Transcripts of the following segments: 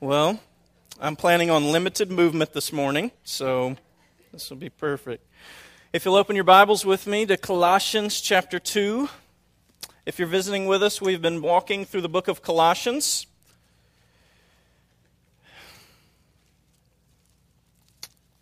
Well, I'm planning on limited movement this morning, so this will be perfect. If you'll open your Bibles with me to Colossians chapter 2. If you're visiting with us, we've been walking through the book of Colossians.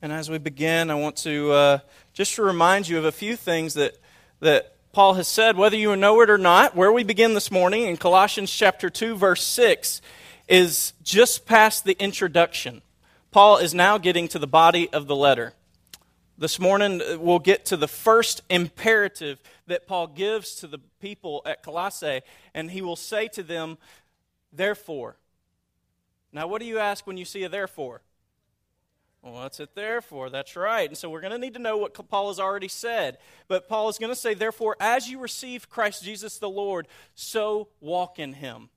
And as we begin, I want to uh, just to remind you of a few things that, that Paul has said, whether you know it or not. Where we begin this morning in Colossians chapter 2, verse 6 is just past the introduction. Paul is now getting to the body of the letter. This morning, uh, we'll get to the first imperative that Paul gives to the people at Colossae, and he will say to them, Therefore. Now, what do you ask when you see a therefore? Well, what's it there for? That's right. And so we're going to need to know what Paul has already said. But Paul is going to say, Therefore, as you receive Christ Jesus the Lord, so walk in him.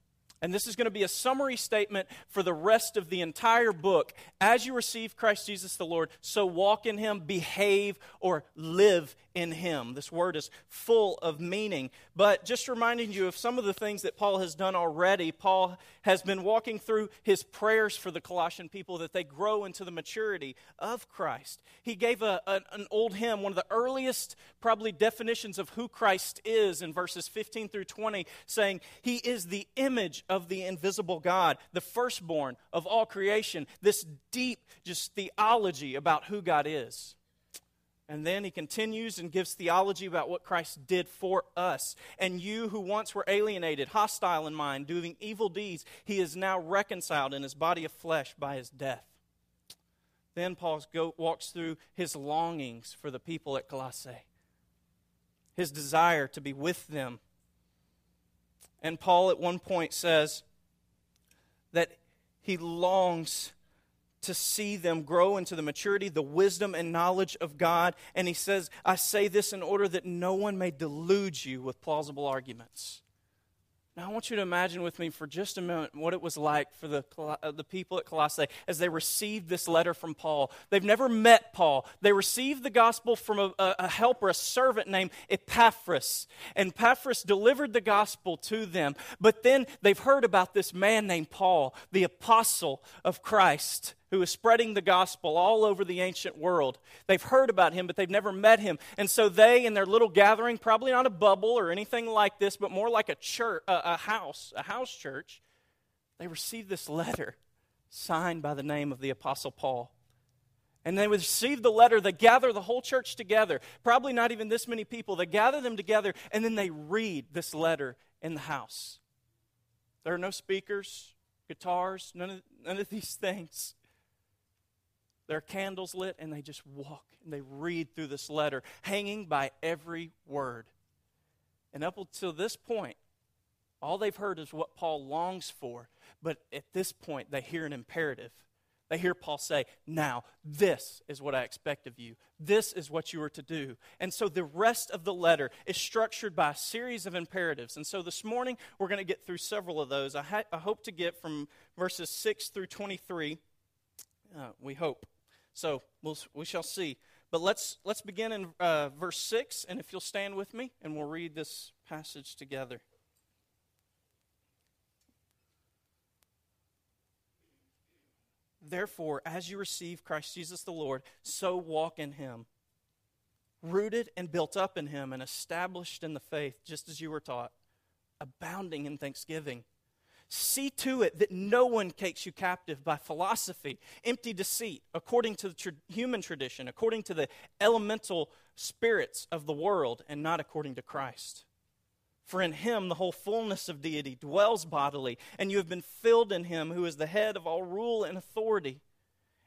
And this is going to be a summary statement for the rest of the entire book. As you receive Christ Jesus the Lord, so walk in him, behave, or live in him. This word is full of meaning. But just reminding you of some of the things that Paul has done already, Paul has been walking through his prayers for the Colossian people that they grow into the maturity of Christ. He gave a, an, old hymn, one of the earliest, probably, definitions of who Christ is in verses 15 through 20, saying, He is the image of the invisible God, the firstborn of all creation. This deep, just theology about who God is. And then he continues and gives theology about what Christ did for us. And you who once were alienated, hostile in mind, doing evil deeds, he is now reconciled in his body of flesh by his death. Then Paul walks through his longings for the people at Colossae, his desire to be with them. And Paul at one point says that he longs to see them grow into the maturity, the wisdom, and knowledge of God. And he says, I say this in order that no one may delude you with plausible arguments. Now, I want you to imagine with me for just a moment what it was like for the, uh, the people at Colossae as they received this letter from Paul. They've never met Paul. They received the gospel from a, a helper, a servant named Epaphras. And Epaphras delivered the gospel to them. But then they've heard about this man named Paul, the apostle of Christ who is spreading the gospel all over the ancient world. They've heard about him, but they've never met him. And so they, in their little gathering, probably not a bubble or anything like this, but more like a church, a, house, a house church, they receive this letter signed by the name of the Apostle Paul. And they receive the letter, they gather the whole church together, probably not even this many people. They gather them together, and then they read this letter in the house. There are no speakers, guitars, none of, none of these things. There are candles lit, and they just walk and they read through this letter, hanging by every word. And up until this point, all they've heard is what Paul longs for. But at this point, they hear an imperative. They hear Paul say, Now, this is what I expect of you. This is what you are to do. And so the rest of the letter is structured by a series of imperatives. And so this morning, we're going to get through several of those. I, ha- I hope to get from verses 6 through 23. Uh, we hope. So we'll, we shall see. But let's, let's begin in uh, verse 6, and if you'll stand with me, and we'll read this passage together. Therefore, as you receive Christ Jesus the Lord, so walk in him, rooted and built up in him, and established in the faith, just as you were taught, abounding in thanksgiving. See to it that no one takes you captive by philosophy, empty deceit, according to the tra- human tradition, according to the elemental spirits of the world, and not according to Christ. For in him the whole fullness of deity dwells bodily, and you have been filled in him who is the head of all rule and authority.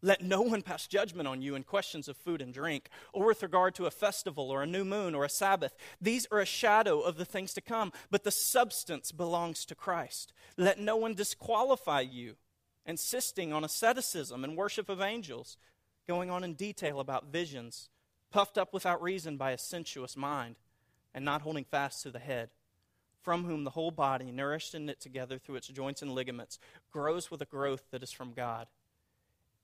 Let no one pass judgment on you in questions of food and drink, or with regard to a festival, or a new moon, or a Sabbath. These are a shadow of the things to come, but the substance belongs to Christ. Let no one disqualify you, insisting on asceticism and worship of angels, going on in detail about visions, puffed up without reason by a sensuous mind, and not holding fast to the head, from whom the whole body, nourished and knit together through its joints and ligaments, grows with a growth that is from God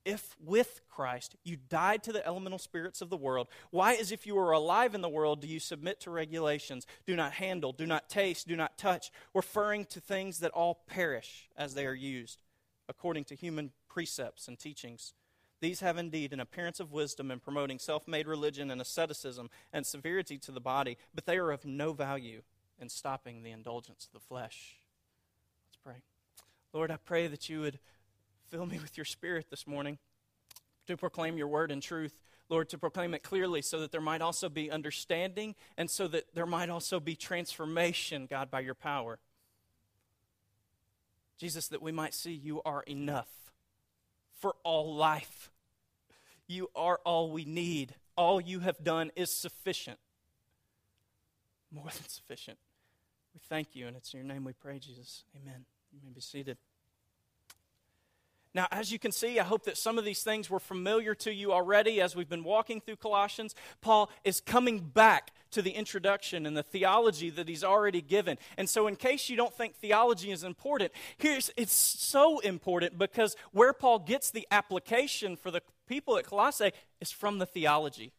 if with Christ you died to the elemental spirits of the world, why, as if you were alive in the world, do you submit to regulations? Do not handle, do not taste, do not touch, referring to things that all perish as they are used, according to human precepts and teachings. These have indeed an appearance of wisdom in promoting self made religion and asceticism and severity to the body, but they are of no value in stopping the indulgence of the flesh. Let's pray. Lord, I pray that you would Fill me with your spirit this morning to proclaim your word in truth. Lord, to proclaim it clearly so that there might also be understanding and so that there might also be transformation, God, by your power. Jesus, that we might see you are enough for all life. You are all we need. All you have done is sufficient. More than sufficient. We thank you, and it's in your name we pray, Jesus. Amen. You may be seated. Now, as you can see, I hope that some of these things were familiar to you already as we've been walking through Colossians. Paul is coming back to the introduction and the theology that he's already given. And so, in case you don't think theology is important, here's it's so important because where Paul gets the application for the people at Colossae is from the theology.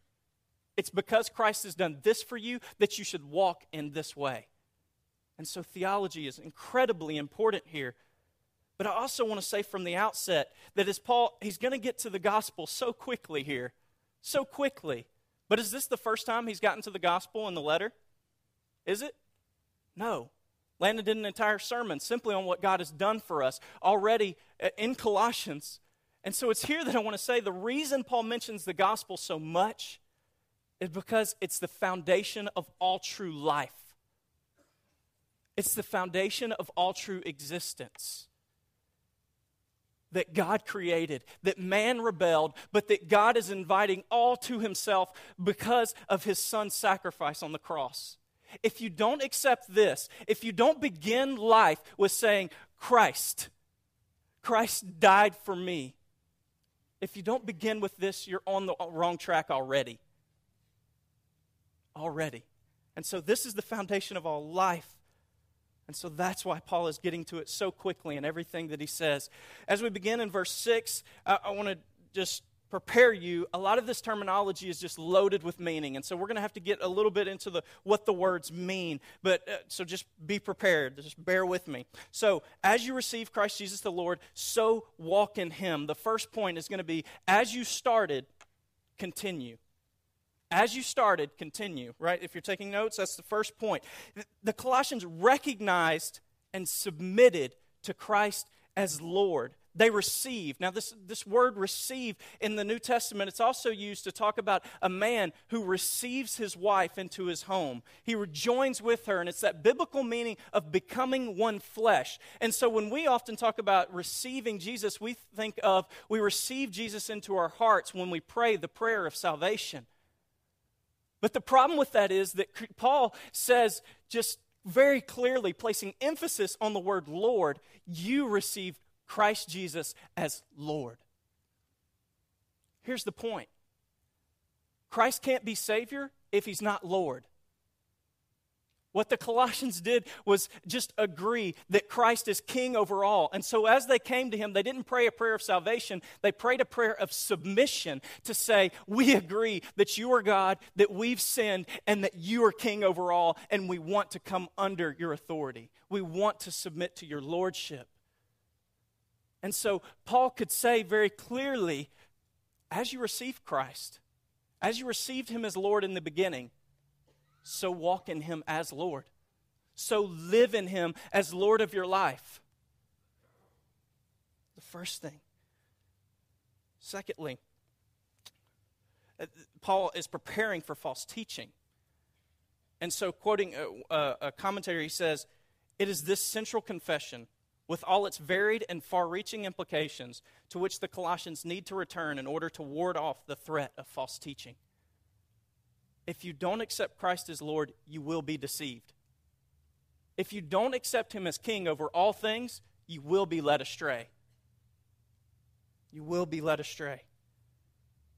It's because Christ has done this for you that you should walk in this way. And so, theology is incredibly important here. But I also want to say from the outset that as Paul, he's going to get to the gospel so quickly here, so quickly. But is this the first time he's gotten to the gospel in the letter? Is it? No. Landon did an entire sermon simply on what God has done for us already uh, in Colossians. And so it's here that I want to say the reason Paul mentions the gospel so much is because it's the foundation of all true life. It's the foundation of all true existence that God created, that man rebelled, but that God is inviting all to himself because of his son's sacrifice on the cross. If you don't accept this, if you don't begin life with saying, Christ, Christ died for me, if you don't begin with this, you're on the wrong track already. Already. And so, this is the foundation of all life. And so that's why Paul is getting to it so quickly in everything that he says. As we begin in verse 6, I, I want to just prepare you. A lot of this terminology is just loaded with meaning. And so we're going to have to get a little bit into the what the words mean. But uh, so just be prepared. Just bear with me. So, as you receive Christ Jesus the Lord, so walk in him. The first point is going to be as you started, continue. As you started, continue, right? If you're taking notes, that's the first point. The Colossians recognized and submitted to Christ as Lord. They received. Now, this, this word receive in the New Testament, it's also used to talk about a man who receives his wife into his home. He rejoins with her, and it's that biblical meaning of becoming one flesh. And so, when we often talk about receiving Jesus, we think of we receive Jesus into our hearts when we pray the prayer of salvation. But the problem with that is that Paul says just very clearly, placing emphasis on the word Lord, you receive Christ Jesus as Lord. Here's the point Christ can't be Savior if he's not Lord. What the Colossians did was just agree that Christ is king over all. And so as they came to him, they didn't pray a prayer of salvation, they prayed a prayer of submission to say, We agree that you are God, that we've sinned, and that you are king over all, and we want to come under your authority. We want to submit to your lordship. And so Paul could say very clearly, as you receive Christ, as you received him as Lord in the beginning, so walk in him as Lord. So live in him as Lord of your life. The first thing. Secondly, uh, Paul is preparing for false teaching. And so, quoting a, a, a commentator, he says, It is this central confession with all its varied and far reaching implications to which the Colossians need to return in order to ward off the threat of false teaching. If you don't accept Christ as Lord, you will be deceived. If you don't accept Him as King over all things, you will be led astray. You will be led astray.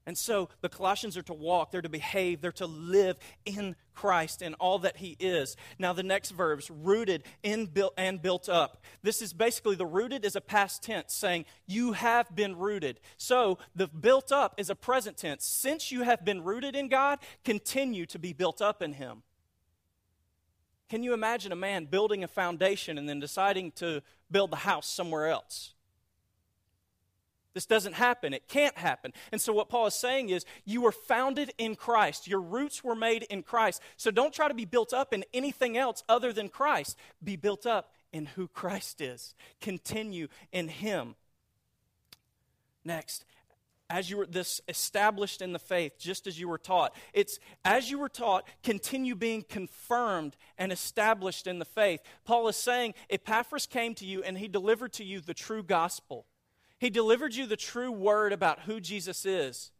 And so the Colossians are to walk, they're to behave, they're to live in Christ and all that He is. Now, the next verbs, rooted in built and built up. This is basically the rooted is a past tense, saying you have been rooted. So the built up is a present tense. Since you have been rooted in God, continue to be built up in Him. Can you imagine a man building a foundation and then deciding to build the house somewhere else? This doesn't happen. It can't happen. And so, what Paul is saying is, you were founded in Christ. Your roots were made in Christ. So, don't try to be built up in anything else other than Christ. Be built up in who Christ is. Continue in Him. Next, as you were this established in the faith, just as you were taught. It's as you were taught, continue being confirmed and established in the faith. Paul is saying Epaphras came to you and he delivered to you the true gospel. He delivered you the true word about who Jesus is.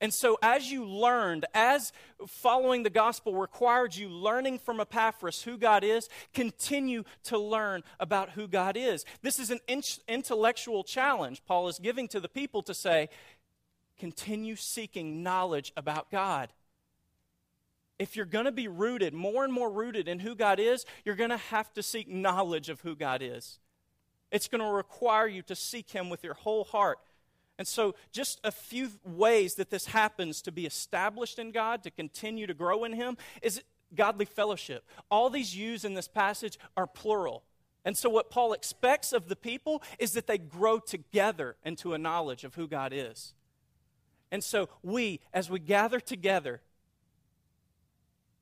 And so, as you learned, as following the gospel required you learning from Epaphras who God is, continue to learn about who God is. This is an intellectual challenge Paul is giving to the people to say, continue seeking knowledge about God. If you're going to be rooted, more and more rooted in who God is, you're going to have to seek knowledge of who God is. It's going to require you to seek Him with your whole heart. And so, just a few ways that this happens to be established in God, to continue to grow in Him, is godly fellowship. All these used in this passage are plural. And so, what Paul expects of the people is that they grow together into a knowledge of who God is. And so, we, as we gather together,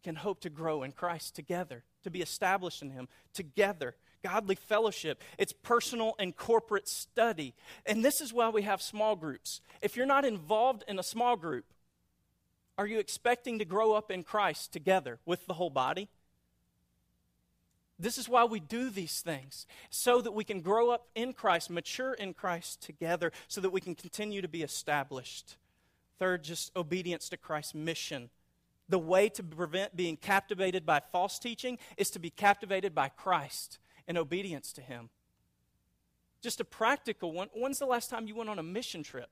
can hope to grow in Christ together, to be established in Him together godly fellowship. It's personal and corporate study. And this is why we have small groups. If you're not involved in a small group, are you expecting to grow up in Christ together with the whole body? This is why we do these things, so that we can grow up in Christ, mature in Christ together, so that we can continue to be established. Third, just obedience to Christ's mission. The way to prevent being captivated by false teaching is to be captivated by Christ and obedience to Him. Just a practical one. When's the last time you went on a mission trip?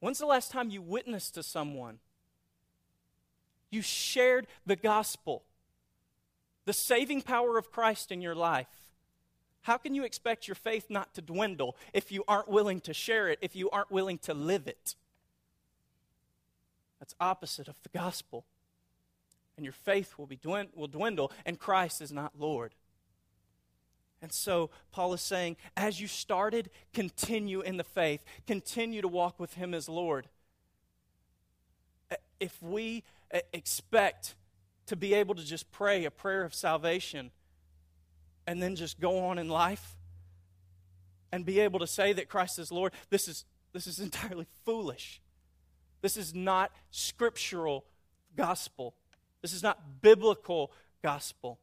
When's the last time you witnessed to someone? You shared the gospel, the saving power of Christ in your life. How can you expect your faith not to dwindle if you aren't willing to share it, if you aren't willing to live it? That's opposite of the gospel and your faith will, be dwind- will dwindle, and Christ is not Lord. And so Paul is saying, as you started, continue in the faith, continue to walk with Him as Lord. Uh, if we uh, expect to be able to just pray a prayer of salvation and then just go on in life and be able to say that Christ is Lord, this is, this is entirely foolish. This is not scriptural gospel. This is not biblical gospel.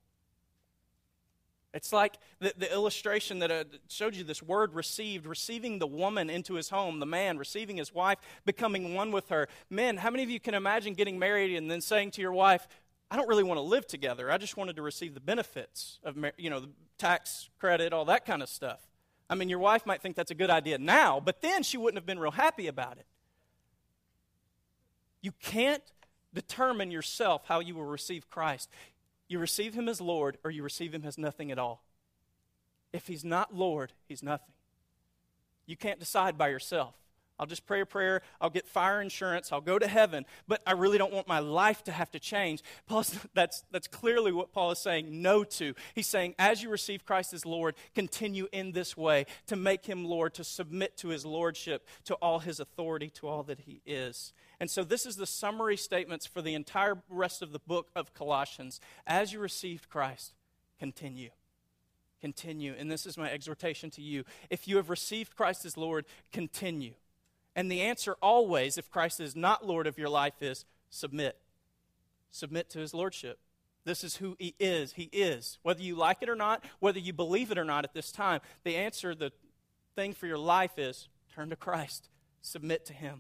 It's like the, the illustration that I showed you this word received, receiving the woman into his home, the man receiving his wife, becoming one with her. Men, how many of you can imagine getting married and then saying to your wife, I don't really want to live together. I just wanted to receive the benefits of, you know, the tax credit, all that kind of stuff. I mean, your wife might think that's a good idea now, but then she wouldn't have been real happy about it. You can't determine yourself how you will receive Christ. You receive him as Lord or you receive him as nothing at all. If he's not Lord, he's nothing. You can't decide by yourself. I'll just pray a prayer. I'll get fire insurance. I'll go to heaven. But I really don't want my life to have to change. Paul's, that's, that's clearly what Paul is saying no to. He's saying, as you receive Christ as Lord, continue in this way to make him Lord, to submit to his lordship, to all his authority, to all that he is. And so this is the summary statements for the entire rest of the book of Colossians. As you received Christ, continue continue. And this is my exhortation to you. If you have received Christ as Lord, continue. And the answer always, if Christ is not Lord of your life, is submit. Submit to his lordship. This is who He is. He is. Whether you like it or not, whether you believe it or not at this time, the answer, the thing for your life is turn to Christ, submit to Him.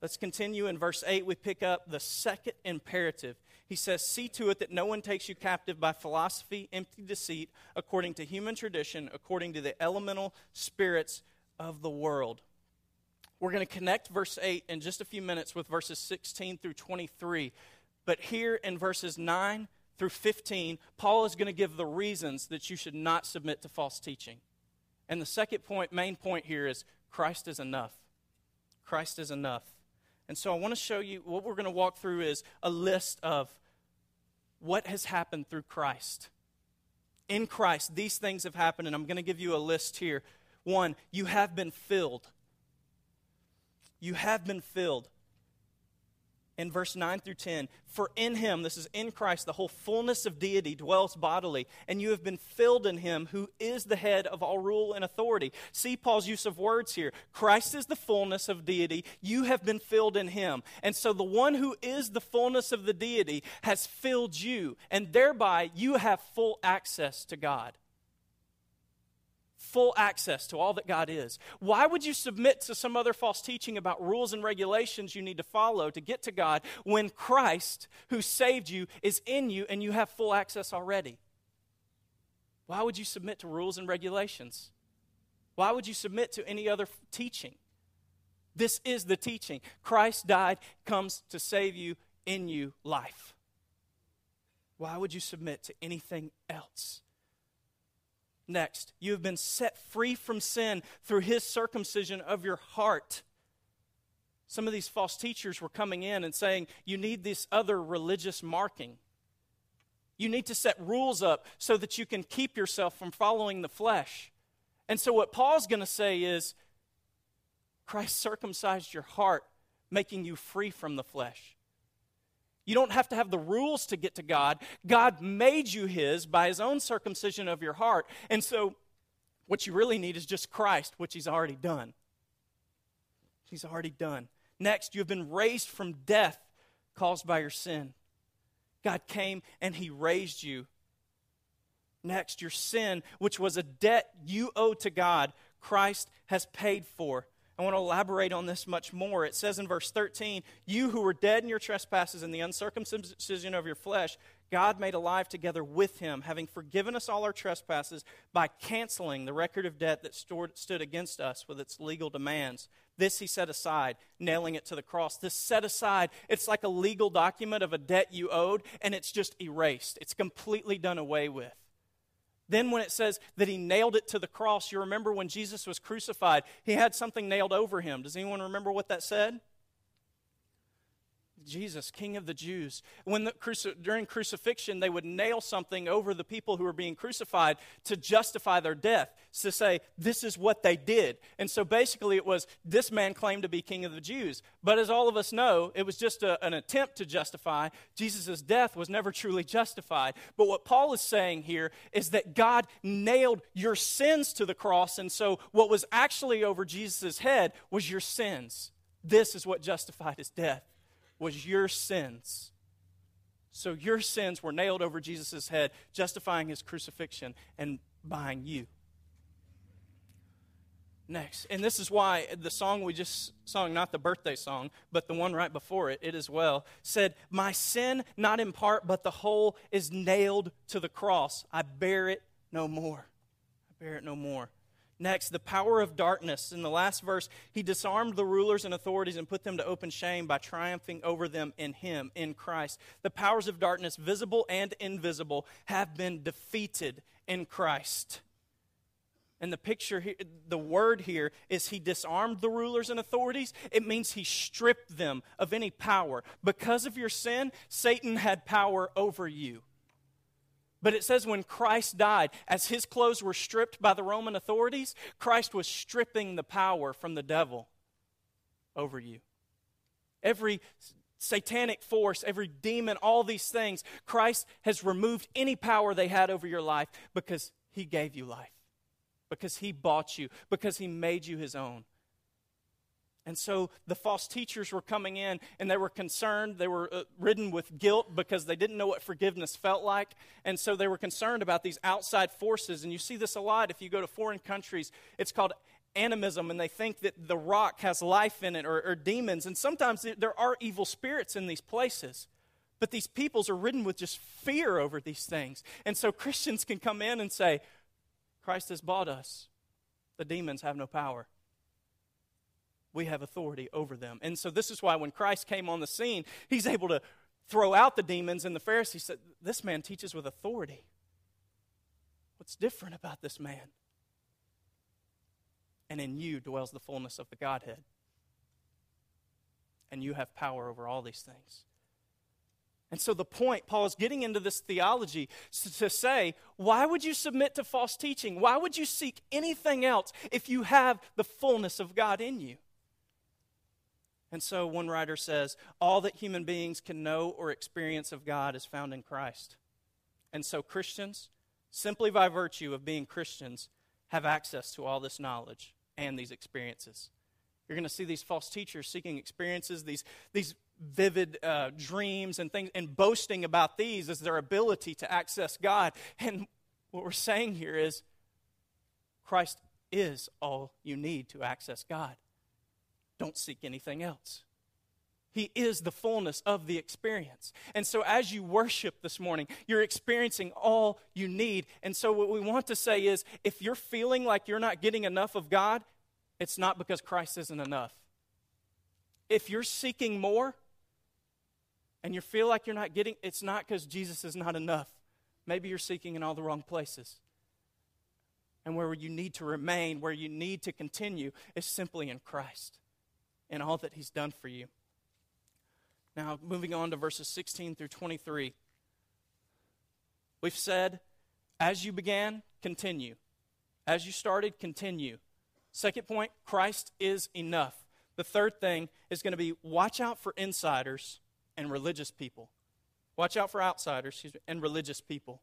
Let's continue in verse 8. We pick up the second imperative. He says, See to it that no one takes you captive by philosophy, empty deceit, according to human tradition, according to the elemental spirits of the world. We're going to connect verse 8 in just a few minutes with verses 16 through 23. But here in verses 9 through 15, Paul is going to give the reasons that you should not submit to false teaching. And the second point, main point here is Christ is enough. Christ is enough. And so I want to show you what we're going to walk through is a list of what has happened through Christ. In Christ, these things have happened, and I'm going to give you a list here. One, you have been filled. You have been filled in verse 9 through 10 For in him, this is in Christ, the whole fullness of deity dwells bodily, and you have been filled in him who is the head of all rule and authority. See Paul's use of words here. Christ is the fullness of deity. You have been filled in him. And so the one who is the fullness of the deity has filled you, and thereby you have full access to God full access to all that God is. Why would you submit to some other false teaching about rules and regulations you need to follow to get to God when Christ, who saved you, is in you and you have full access already? Why would you submit to rules and regulations? Why would you submit to any other teaching? This is the teaching. Christ died, comes to save you, in you, life. Why would you submit to anything else? Next, you have been set free from sin through his circumcision of your heart. Some of these false teachers were coming in and saying, You need this other religious marking. You need to set rules up so that you can keep yourself from following the flesh. And so, what Paul's going to say is, Christ circumcised your heart, making you free from the flesh. You don't have to have the rules to get to God. God made you His by His own circumcision of your heart. And so, what you really need is just Christ, which He's already done. He's already done. Next, you have been raised from death caused by your sin. God came and He raised you. Next, your sin, which was a debt you owed to God, Christ has paid for. I want to elaborate on this much more. It says in verse 13, You who were dead in your trespasses and the uncircumcision of your flesh, God made alive together with him, having forgiven us all our trespasses by canceling the record of debt that stood against us with its legal demands. This he set aside, nailing it to the cross. This set aside, it's like a legal document of a debt you owed, and it's just erased. It's completely done away with. Then, when it says that he nailed it to the cross, you remember when Jesus was crucified, he had something nailed over him. Does anyone remember what that said? Jesus, King of the Jews. When the cruci- during crucifixion, they would nail something over the people who were being crucified to justify their death, to say, this is what they did. And so basically, it was this man claimed to be King of the Jews. But as all of us know, it was just a, an attempt to justify. Jesus' death was never truly justified. But what Paul is saying here is that God nailed your sins to the cross. And so what was actually over Jesus' head was your sins. This is what justified his death was your sins. So your sins were nailed over Jesus' head, justifying his crucifixion and buying you. Next, and this is why the song we just sung, not the birthday song, but the one right before it, it as well, said, My sin, not in part, but the whole, is nailed to the cross. I bear it no more. I bear it no more. Next, the power of darkness. In the last verse, he disarmed the rulers and authorities and put them to open shame by triumphing over them in him, in Christ. The powers of darkness, visible and invisible, have been defeated in Christ. And the picture, here, the word here is he disarmed the rulers and authorities. It means he stripped them of any power. Because of your sin, Satan had power over you. But it says when Christ died, as his clothes were stripped by the Roman authorities, Christ was stripping the power from the devil over you. Every satanic force, every demon, all these things, Christ has removed any power they had over your life because he gave you life, because he bought you, because he made you his own. And so the false teachers were coming in and they were concerned. They were uh, ridden with guilt because they didn't know what forgiveness felt like. And so they were concerned about these outside forces. And you see this a lot if you go to foreign countries. It's called animism, and they think that the rock has life in it or, or demons. And sometimes there are evil spirits in these places. But these peoples are ridden with just fear over these things. And so Christians can come in and say, Christ has bought us. The demons have no power we have authority over them. And so this is why when Christ came on the scene, he's able to throw out the demons, and the Pharisees said, This man teaches with authority. What's different about this man? And in you dwells the fullness of the Godhead. And you have power over all these things. And so the point, Paul is getting into this theology to say, why would you submit to false teaching? Why would you seek anything else if you have the fullness of God in you? And so one writer says, all that human beings can know or experience of God is found in Christ. And so Christians, simply by virtue of being Christians, have access to all this knowledge and these experiences. You're going to see these false teachers seeking experiences, these, these vivid uh, dreams and things, and boasting about these as their ability to access God. And what we're saying here is Christ is all you need to access God. Don't seek anything else. He is the fullness of the experience. And so, as you worship this morning, you're experiencing all you need. And so, what we want to say is if you're feeling like you're not getting enough of God, it's not because Christ isn't enough. If you're seeking more and you feel like you're not getting, it's not because Jesus is not enough. Maybe you're seeking in all the wrong places. And where you need to remain, where you need to continue, is simply in Christ and all that He's done for you. Now, moving on to verses 16 through 23. We've said, as you began, continue. As you started, continue. Second point, Christ is enough. The third thing is going to be watch out for insiders and religious people. Watch out for outsiders and religious people.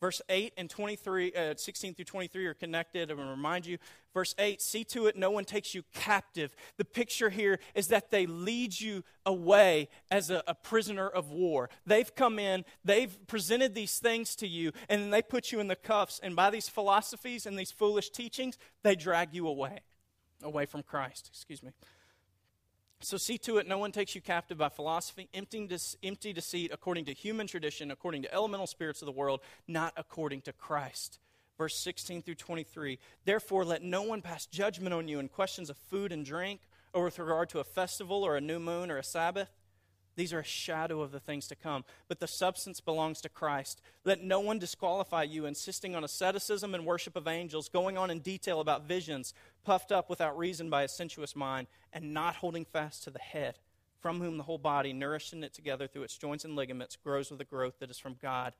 Verse 8 and 23, uh, 16 through 23 are connected. I'm going to remind you. Verse 8, see to it no one takes you captive. The picture here is that they lead you away as a, a prisoner of war. They've come in, they've presented these things to you, and then they put you in the cuffs. And by these philosophies and these foolish teachings, they drag you away, away from Christ. Excuse me. So see to it no one takes you captive by philosophy, empty, empty deceit according to human tradition, according to elemental spirits of the world, not according to Christ. Verse 16 through 23. Therefore, let no one pass judgment on you in questions of food and drink, or with regard to a festival, or a new moon, or a Sabbath these are a shadow of the things to come, but the substance belongs to Christ. Let no one disqualify you, insisting on asceticism and worship of angels, going on in detail about visions, puffed up without reason by a sensuous mind, and not holding fast to the head, from whom the whole body, nourishing it together through its joints and ligaments, grows with a growth that is from God.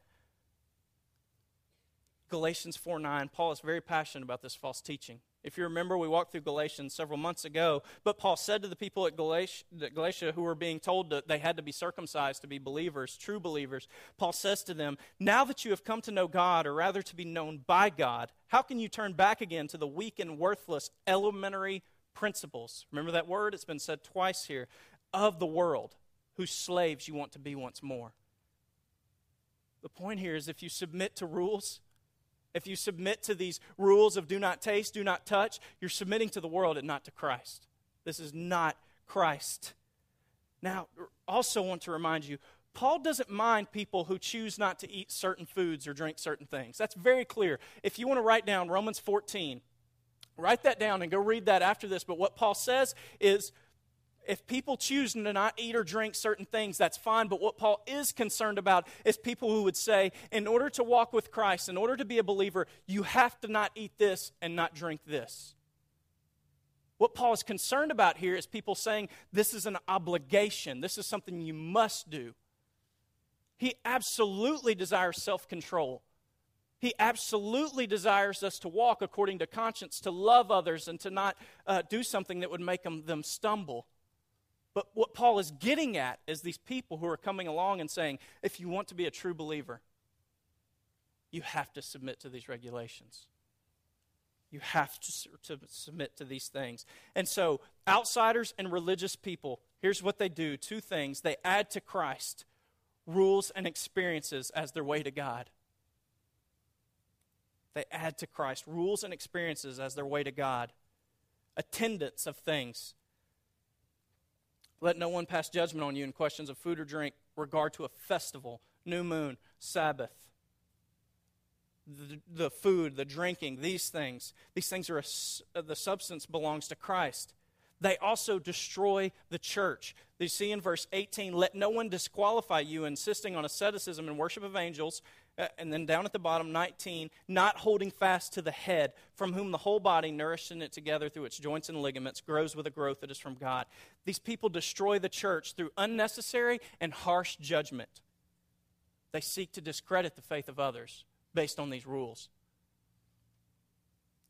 Galatians 4 9, Paul is very passionate about this false teaching. If you remember, we walked through Galatians several months ago, but Paul said to the people at Galatia, Galatia who were being told that they had to be circumcised to be believers, true believers, Paul says to them, Now that you have come to know God, or rather to be known by God, how can you turn back again to the weak and worthless elementary principles? Remember that word? It's been said twice here of the world, whose slaves you want to be once more. The point here is if you submit to rules, if you submit to these rules of do not taste, do not touch, you're submitting to the world and not to Christ. This is not Christ. Now, also want to remind you, Paul doesn't mind people who choose not to eat certain foods or drink certain things. That's very clear. If you want to write down Romans 14, write that down and go read that after this. But what Paul says is if people choose to not eat or drink certain things, that's fine. But what Paul is concerned about is people who would say, in order to walk with Christ, in order to be a believer, you have to not eat this and not drink this. What Paul is concerned about here is people saying this is an obligation, this is something you must do. He absolutely desires self control. He absolutely desires us to walk according to conscience, to love others, and to not uh, do something that would make them, them stumble. But what Paul is getting at is these people who are coming along and saying, if you want to be a true believer, you have to submit to these regulations. You have to, to submit to these things. And so, outsiders and religious people, here's what they do two things. They add to Christ rules and experiences as their way to God. They add to Christ rules and experiences as their way to God. Attendance of things. Let no one pass judgment on you in questions of food or drink, regard to a festival, new moon, Sabbath the, the food, the drinking, these things. These things are a, uh, the substance belongs to Christ. They also destroy the church. You see in verse 18, let no one disqualify you, insisting on asceticism and worship of angels. Uh, and then down at the bottom, 19, not holding fast to the head, from whom the whole body, nourishing it together through its joints and ligaments, grows with a growth that is from God. These people destroy the church through unnecessary and harsh judgment. They seek to discredit the faith of others based on these rules.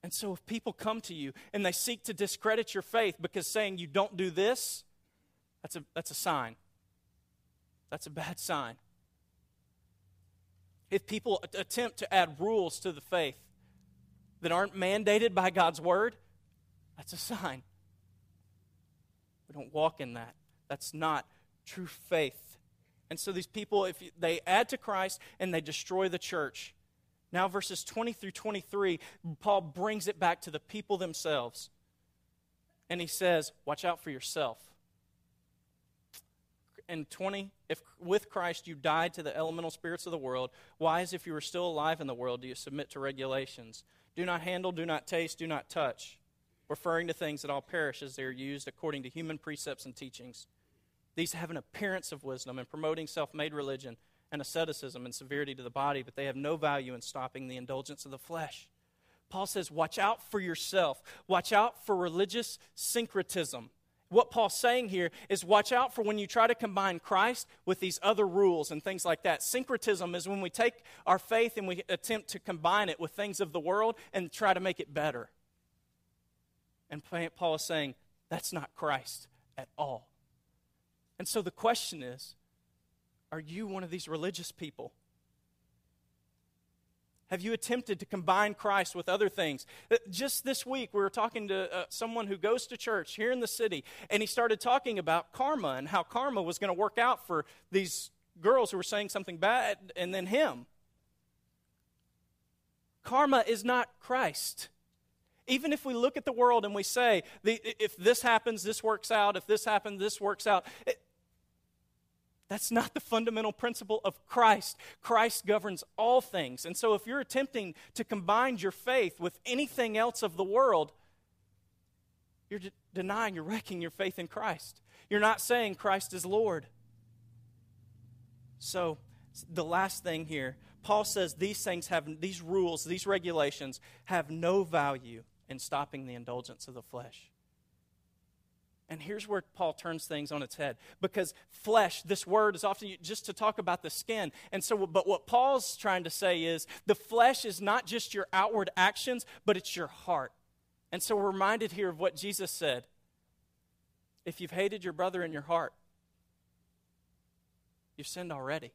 And so, if people come to you and they seek to discredit your faith because saying you don't do this, that's a, that's a sign. That's a bad sign. If people attempt to add rules to the faith that aren't mandated by God's word, that's a sign. We don't walk in that. That's not true faith. And so these people, if they add to Christ and they destroy the church, now, verses 20 through 23, Paul brings it back to the people themselves. And he says, Watch out for yourself. And 20, if with Christ you died to the elemental spirits of the world, why, as if you were still alive in the world, do you submit to regulations? Do not handle, do not taste, do not touch, referring to things that all perish as they are used according to human precepts and teachings. These have an appearance of wisdom and promoting self made religion and asceticism and severity to the body, but they have no value in stopping the indulgence of the flesh. Paul says, Watch out for yourself. Watch out for religious syncretism. What Paul's saying here is watch out for when you try to combine Christ with these other rules and things like that. Syncretism is when we take our faith and we attempt to combine it with things of the world and try to make it better. And Paul is saying that's not Christ at all. And so the question is are you one of these religious people? Have you attempted to combine Christ with other things? Uh, just this week, we were talking to uh, someone who goes to church here in the city, and he started talking about karma and how karma was going to work out for these girls who were saying something bad and then him. Karma is not Christ. Even if we look at the world and we say, if this happens, this works out, if this happens, this works out, it, that's not the fundamental principle of Christ. Christ governs all things. And so if you're attempting to combine your faith with anything else of the world, you're de- denying, you're wrecking your faith in Christ. You're not saying Christ is Lord. So, the last thing here, Paul says these things have, these rules, these regulations have no value in stopping the indulgence of the flesh. And here's where Paul turns things on its head. Because flesh, this word is often just to talk about the skin. And so, but what Paul's trying to say is the flesh is not just your outward actions, but it's your heart. And so we're reminded here of what Jesus said. If you've hated your brother in your heart, you've sinned already.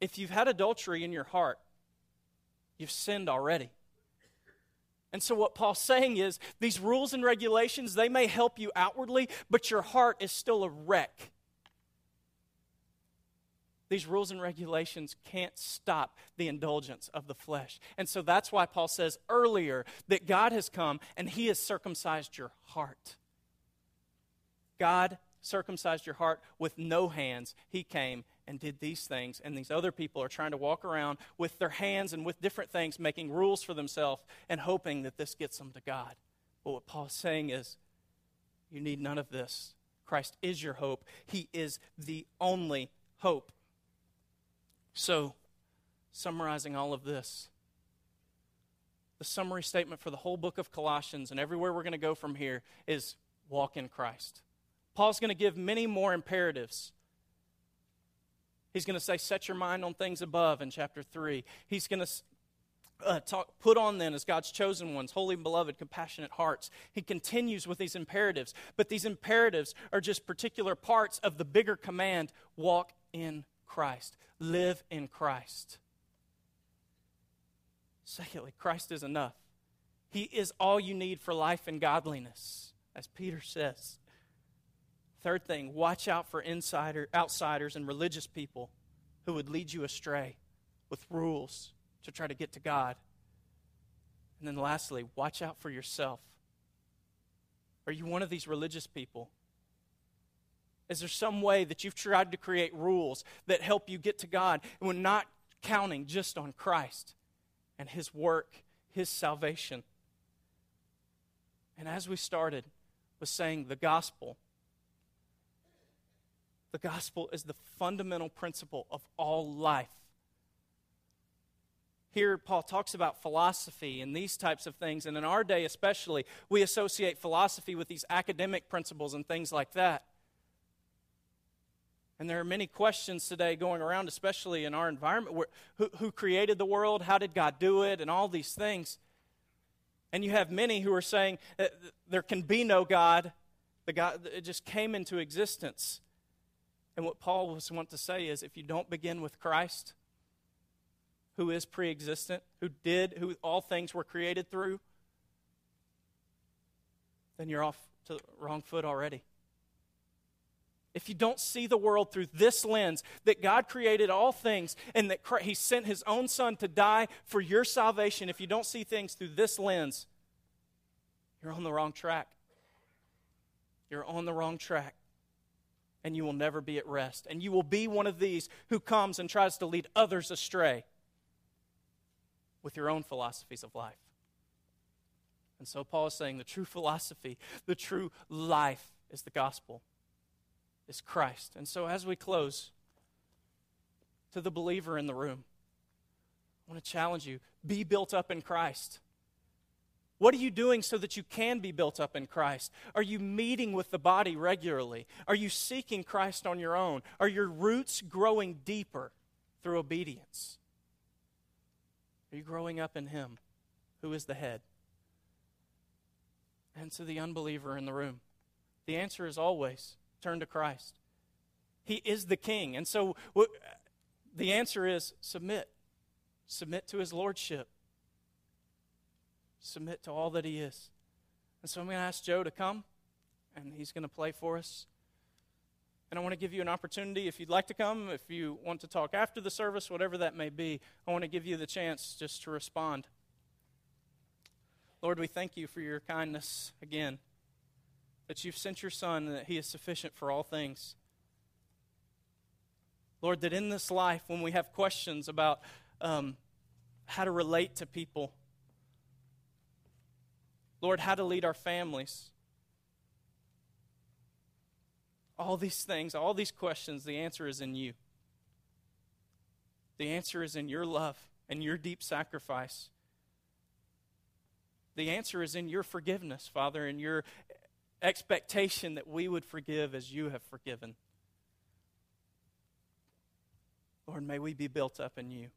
If you've had adultery in your heart, you've sinned already. And so, what Paul's saying is these rules and regulations, they may help you outwardly, but your heart is still a wreck. These rules and regulations can't stop the indulgence of the flesh. And so that's why Paul says earlier that God has come and he has circumcised your heart. God circumcised your heart with no hands. He came and did these things, and these other people are trying to walk around with their hands and with different things, making rules for themselves and hoping that this gets them to God. But what Paul's saying is, you need none of this. Christ is your hope, He is the only hope. So, summarizing all of this, the summary statement for the whole book of Colossians and everywhere we're going to go from here is walk in Christ. Paul's going to give many more imperatives. He's going to say, Set your mind on things above in chapter 3. He's going to uh, talk, put on then as God's chosen ones, holy and beloved, compassionate hearts. He continues with these imperatives, but these imperatives are just particular parts of the bigger command walk in Christ, live in Christ. Secondly, Christ is enough. He is all you need for life and godliness, as Peter says. Third thing, watch out for insider, outsiders and religious people who would lead you astray with rules to try to get to God. And then lastly, watch out for yourself. Are you one of these religious people? Is there some way that you've tried to create rules that help you get to God and we're not counting just on Christ and His work, His salvation? And as we started with saying the gospel, the gospel is the fundamental principle of all life. Here, Paul talks about philosophy and these types of things, and in our day especially, we associate philosophy with these academic principles and things like that. And there are many questions today going around, especially in our environment where, who, who created the world? How did God do it? And all these things. And you have many who are saying there can be no God. The God it just came into existence. And what Paul was want to say is if you don't begin with Christ, who is pre existent, who did, who all things were created through, then you're off to the wrong foot already. If you don't see the world through this lens, that God created all things and that He sent His own Son to die for your salvation, if you don't see things through this lens, you're on the wrong track. You're on the wrong track. And you will never be at rest. And you will be one of these who comes and tries to lead others astray with your own philosophies of life. And so Paul is saying the true philosophy, the true life is the gospel, is Christ. And so as we close, to the believer in the room, I want to challenge you be built up in Christ. What are you doing so that you can be built up in Christ? Are you meeting with the body regularly? Are you seeking Christ on your own? Are your roots growing deeper through obedience? Are you growing up in Him, who is the head? And to the unbeliever in the room, the answer is always turn to Christ. He is the King. And so the answer is submit. Submit to His Lordship. Submit to all that He is. And so I'm going to ask Joe to come, and he's going to play for us. And I want to give you an opportunity if you'd like to come, if you want to talk after the service, whatever that may be, I want to give you the chance just to respond. Lord, we thank you for your kindness again, that you've sent your Son and that he is sufficient for all things. Lord, that in this life, when we have questions about um, how to relate to people, Lord, how to lead our families, all these things, all these questions, the answer is in you. The answer is in your love and your deep sacrifice. The answer is in your forgiveness, Father, and your expectation that we would forgive as you have forgiven. Lord, may we be built up in you.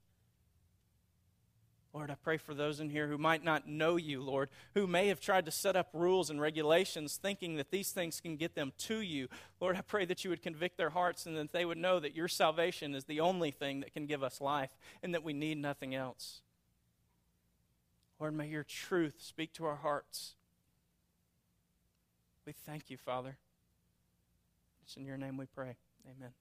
Lord, I pray for those in here who might not know you, Lord, who may have tried to set up rules and regulations thinking that these things can get them to you. Lord, I pray that you would convict their hearts and that they would know that your salvation is the only thing that can give us life and that we need nothing else. Lord, may your truth speak to our hearts. We thank you, Father. It's in your name we pray. Amen.